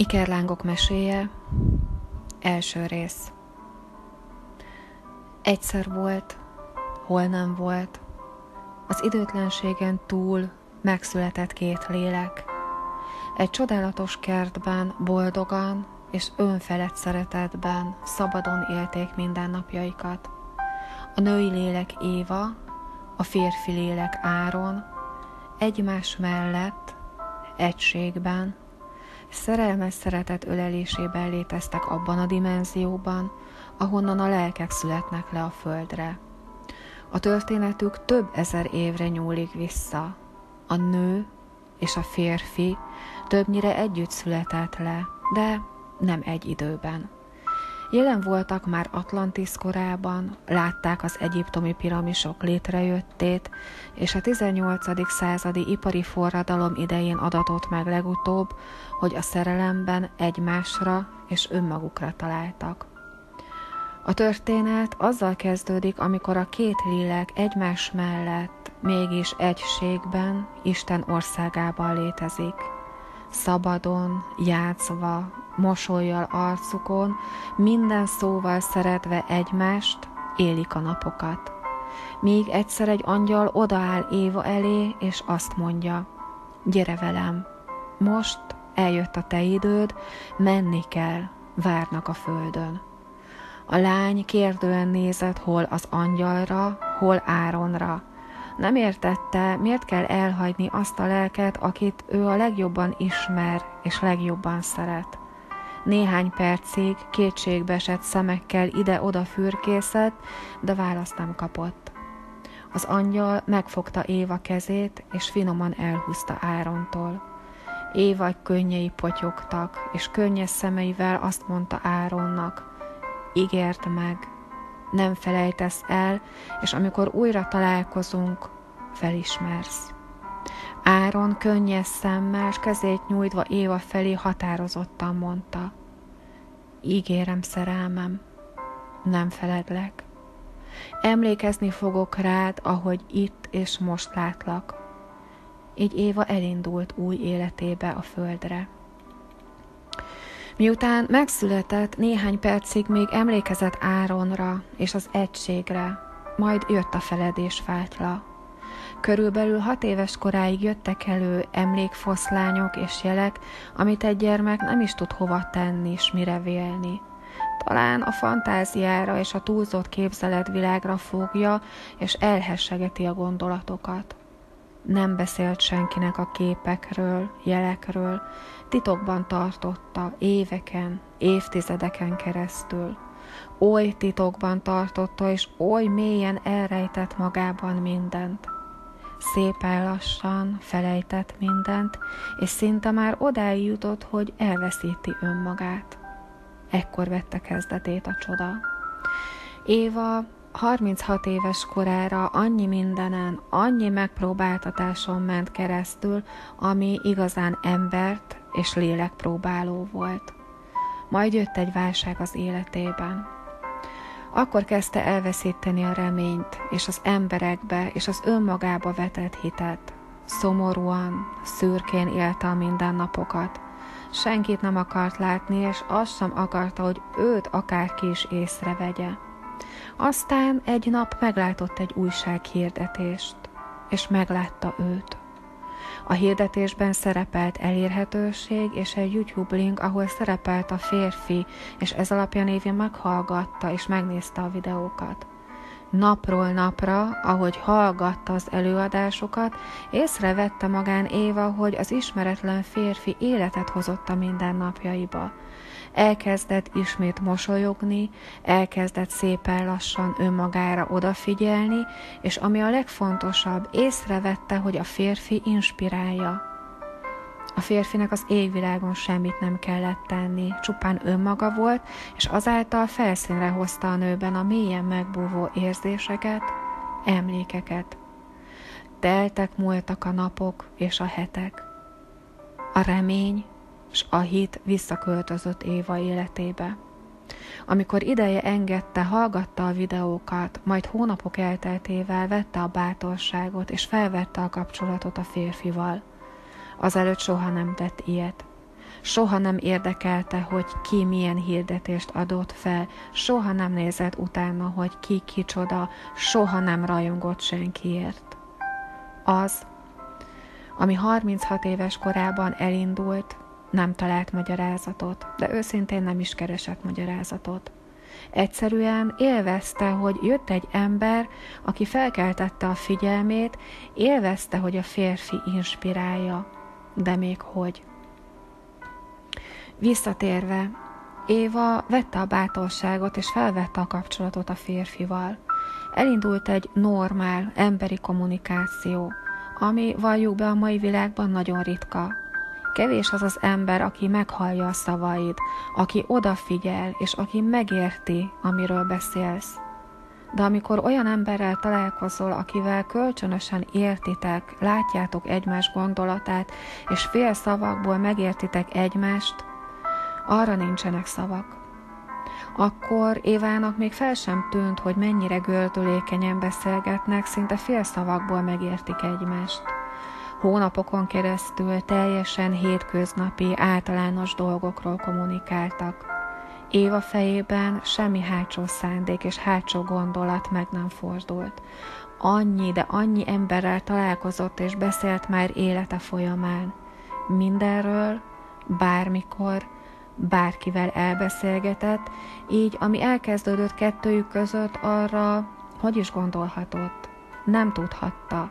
Ikerlángok meséje, első rész. Egyszer volt, hol nem volt, az időtlenségen túl megszületett két lélek. Egy csodálatos kertben boldogan és önfelett szeretetben szabadon élték mindennapjaikat. A női lélek Éva, a férfi lélek Áron, egymás mellett, egységben, szerelmes szeretet ölelésében léteztek abban a dimenzióban, ahonnan a lelkek születnek le a földre. A történetük több ezer évre nyúlik vissza. A nő és a férfi többnyire együtt született le, de nem egy időben. Jelen voltak már Atlantis korában, látták az egyiptomi piramisok létrejöttét, és a 18. századi ipari forradalom idején adatott meg legutóbb, hogy a szerelemben egymásra és önmagukra találtak. A történet azzal kezdődik, amikor a két lélek egymás mellett mégis egységben Isten országában létezik. Szabadon, játszva, mosolyjal arcukon, minden szóval szeretve egymást, élik a napokat. Míg egyszer egy angyal odaáll Éva elé, és azt mondja, gyere velem, most eljött a te időd, menni kell, várnak a földön. A lány kérdően nézett hol az angyalra, hol Áronra. Nem értette, miért kell elhagyni azt a lelket, akit ő a legjobban ismer és legjobban szeret. Néhány percig kétségbeesett szemekkel ide-oda fürkészett, de választ nem kapott. Az angyal megfogta Éva kezét, és finoman elhúzta Árontól. Éva könnyei potyogtak, és könnyes szemeivel azt mondta Áronnak, ígért meg, nem felejtesz el, és amikor újra találkozunk, felismersz. Áron könnyes szemmel, kezét nyújtva Éva felé határozottan mondta. Ígérem, szerelmem, nem feledlek. Emlékezni fogok rád, ahogy itt és most látlak. Így Éva elindult új életébe a földre. Miután megszületett, néhány percig még emlékezett Áronra és az egységre, majd jött a feledés fátyla. Körülbelül hat éves koráig jöttek elő emlékfoszlányok és jelek, amit egy gyermek nem is tud hova tenni és mire vélni. Talán a fantáziára és a túlzott képzeletvilágra fogja, és elhessegeti a gondolatokat. Nem beszélt senkinek a képekről, jelekről, titokban tartotta éveken, évtizedeken keresztül. Oly titokban tartotta, és oly mélyen elrejtett magában mindent szépen lassan felejtett mindent, és szinte már odáig jutott, hogy elveszíti önmagát. Ekkor vette kezdetét a csoda. Éva 36 éves korára annyi mindenen, annyi megpróbáltatáson ment keresztül, ami igazán embert és lélekpróbáló volt. Majd jött egy válság az életében akkor kezdte elveszíteni a reményt, és az emberekbe, és az önmagába vetett hitet. Szomorúan, szürkén élte a mindennapokat. Senkit nem akart látni, és azt sem akarta, hogy őt akárki is észrevegye. Aztán egy nap meglátott egy újsághirdetést, és meglátta őt. A hirdetésben szerepelt elérhetőség és egy YouTube link, ahol szerepelt a férfi, és ez alapján Évi meghallgatta és megnézte a videókat. Napról napra, ahogy hallgatta az előadásokat, észrevette magán Éva, hogy az ismeretlen férfi életet hozott a mindennapjaiba elkezdett ismét mosolyogni, elkezdett szépen lassan önmagára odafigyelni, és ami a legfontosabb, észrevette, hogy a férfi inspirálja. A férfinek az égvilágon semmit nem kellett tenni, csupán önmaga volt, és azáltal felszínre hozta a nőben a mélyen megbúvó érzéseket, emlékeket. Teltek múltak a napok és a hetek. A remény, és a hit visszaköltözött Éva életébe. Amikor ideje engedte, hallgatta a videókat, majd hónapok elteltével vette a bátorságot, és felvette a kapcsolatot a férfival. Azelőtt soha nem tett ilyet. Soha nem érdekelte, hogy ki milyen hirdetést adott fel, soha nem nézett utána, hogy ki kicsoda, soha nem rajongott senkiért. Az, ami 36 éves korában elindult, nem talált magyarázatot, de őszintén nem is keresett magyarázatot. Egyszerűen élvezte, hogy jött egy ember, aki felkeltette a figyelmét, élvezte, hogy a férfi inspirálja, de még hogy. Visszatérve, Éva vette a bátorságot és felvette a kapcsolatot a férfival. Elindult egy normál, emberi kommunikáció, ami valljuk be a mai világban nagyon ritka. Kevés az az ember, aki meghallja a szavaid, aki odafigyel, és aki megérti, amiről beszélsz. De amikor olyan emberrel találkozol, akivel kölcsönösen értitek, látjátok egymás gondolatát, és fél szavakból megértitek egymást, arra nincsenek szavak. Akkor Évának még fel sem tűnt, hogy mennyire gördülékenyen beszélgetnek, szinte fél szavakból megértik egymást. Hónapokon keresztül teljesen hétköznapi, általános dolgokról kommunikáltak. Éva fejében semmi hátsó szándék és hátsó gondolat meg nem fordult. Annyi, de annyi emberrel találkozott és beszélt már élete folyamán. Mindenről, bármikor, bárkivel elbeszélgetett, így ami elkezdődött kettőjük között, arra hogy is gondolhatott? Nem tudhatta,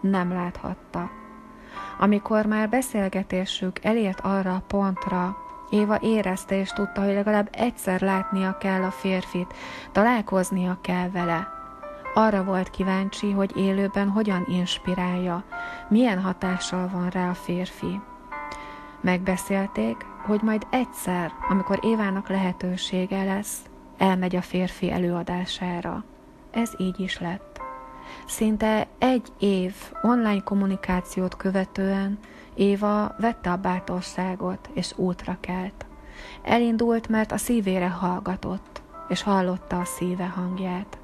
nem láthatta. Amikor már beszélgetésük elért arra a pontra, Éva érezte és tudta, hogy legalább egyszer látnia kell a férfit, találkoznia kell vele. Arra volt kíváncsi, hogy élőben hogyan inspirálja, milyen hatással van rá a férfi. Megbeszélték, hogy majd egyszer, amikor Évának lehetősége lesz, elmegy a férfi előadására. Ez így is lett. Szinte egy év online kommunikációt követően Éva vette a bátorságot és útra kelt. Elindult, mert a szívére hallgatott, és hallotta a szíve hangját.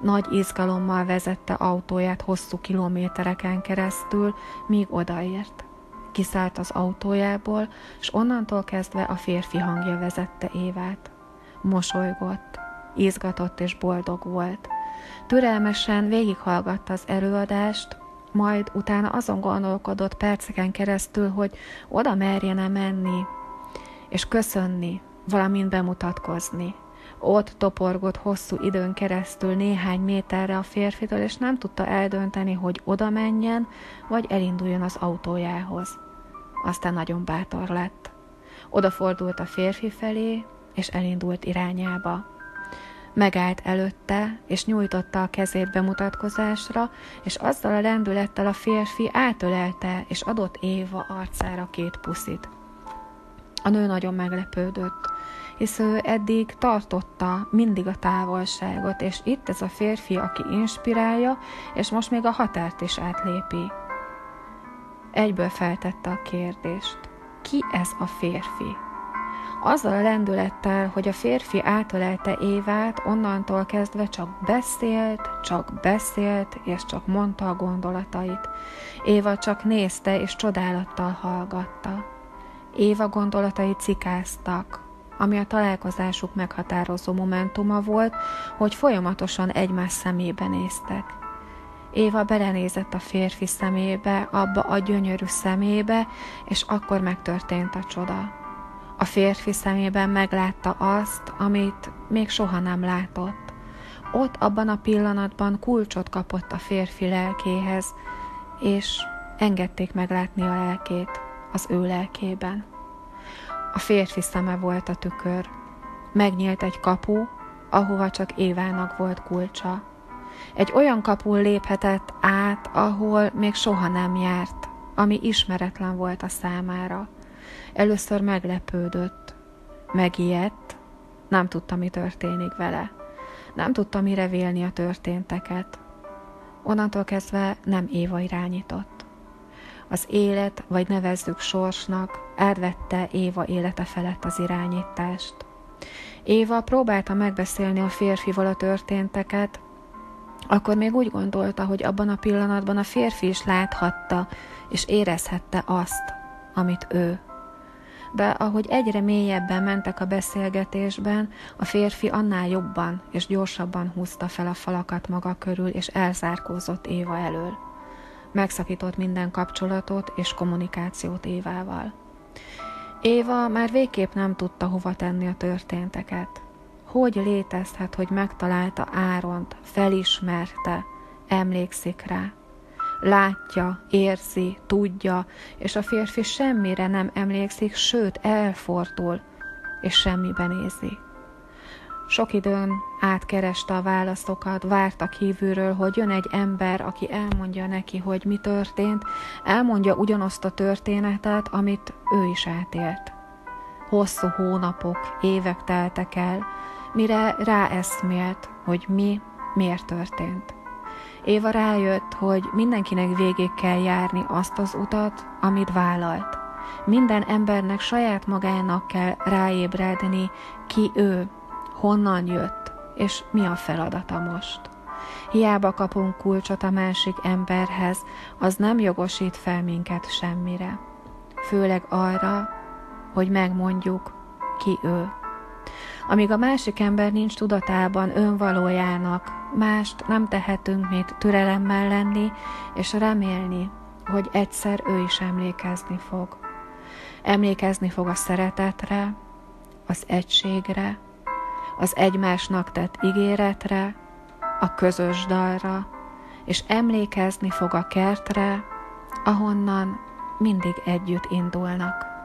Nagy izgalommal vezette autóját hosszú kilométereken keresztül, míg odaért. Kiszállt az autójából, és onnantól kezdve a férfi hangja vezette Évát. Mosolygott, izgatott és boldog volt. Türelmesen végighallgatta az előadást, majd utána azon gondolkodott perceken keresztül, hogy oda merjene menni, és köszönni, valamint bemutatkozni. Ott toporgott hosszú időn keresztül néhány méterre a férfitől, és nem tudta eldönteni, hogy oda menjen, vagy elinduljon az autójához. Aztán nagyon bátor lett. Odafordult a férfi felé, és elindult irányába. Megállt előtte, és nyújtotta a kezét bemutatkozásra, és azzal a lendülettel a férfi átölelte, és adott Éva arcára két puszit. A nő nagyon meglepődött, hisz ő eddig tartotta mindig a távolságot, és itt ez a férfi, aki inspirálja, és most még a határt is átlépi. Egyből feltette a kérdést. Ki ez a férfi? Azzal a lendülettel, hogy a férfi átölelte Évát, onnantól kezdve csak beszélt, csak beszélt, és csak mondta a gondolatait. Éva csak nézte, és csodálattal hallgatta. Éva gondolatai cikáztak, ami a találkozásuk meghatározó momentuma volt, hogy folyamatosan egymás szemébe néztek. Éva belenézett a férfi szemébe, abba a gyönyörű szemébe, és akkor megtörtént a csoda. A férfi szemében meglátta azt, amit még soha nem látott. Ott abban a pillanatban kulcsot kapott a férfi lelkéhez, és engedték meglátni a lelkét az ő lelkében. A férfi szeme volt a tükör. Megnyílt egy kapu, ahova csak Évának volt kulcsa. Egy olyan kapun léphetett át, ahol még soha nem járt, ami ismeretlen volt a számára. Először meglepődött, megijedt, nem tudta, mi történik vele. Nem tudta, mire vélni a történteket. Onnantól kezdve nem Éva irányított. Az élet, vagy nevezzük sorsnak, elvette Éva élete felett az irányítást. Éva próbálta megbeszélni a férfival a történteket, akkor még úgy gondolta, hogy abban a pillanatban a férfi is láthatta és érezhette azt, amit ő. De ahogy egyre mélyebben mentek a beszélgetésben, a férfi annál jobban és gyorsabban húzta fel a falakat maga körül, és elzárkózott Éva elől. Megszakított minden kapcsolatot és kommunikációt Évával. Éva már végképp nem tudta hova tenni a történteket. Hogy létezhet, hogy megtalálta Áront, felismerte, emlékszik rá. Látja, érzi, tudja, és a férfi semmire nem emlékszik, sőt elfordul, és semmibe nézi. Sok időn átkereste a válaszokat, várta kívülről, hogy jön egy ember, aki elmondja neki, hogy mi történt, elmondja ugyanazt a történetet, amit ő is átélt. Hosszú hónapok, évek teltek el, mire ráeszmélt, hogy mi, miért történt. Éva rájött, hogy mindenkinek végig kell járni azt az utat, amit vállalt. Minden embernek saját magának kell ráébredni, ki ő, honnan jött, és mi a feladata most. Hiába kapunk kulcsot a másik emberhez, az nem jogosít fel minket semmire. Főleg arra, hogy megmondjuk, ki ő. Amíg a másik ember nincs tudatában önvalójának, mást nem tehetünk, mint türelemmel lenni, és remélni, hogy egyszer ő is emlékezni fog. Emlékezni fog a szeretetre, az egységre, az egymásnak tett ígéretre, a közös dalra, és emlékezni fog a kertre, ahonnan mindig együtt indulnak.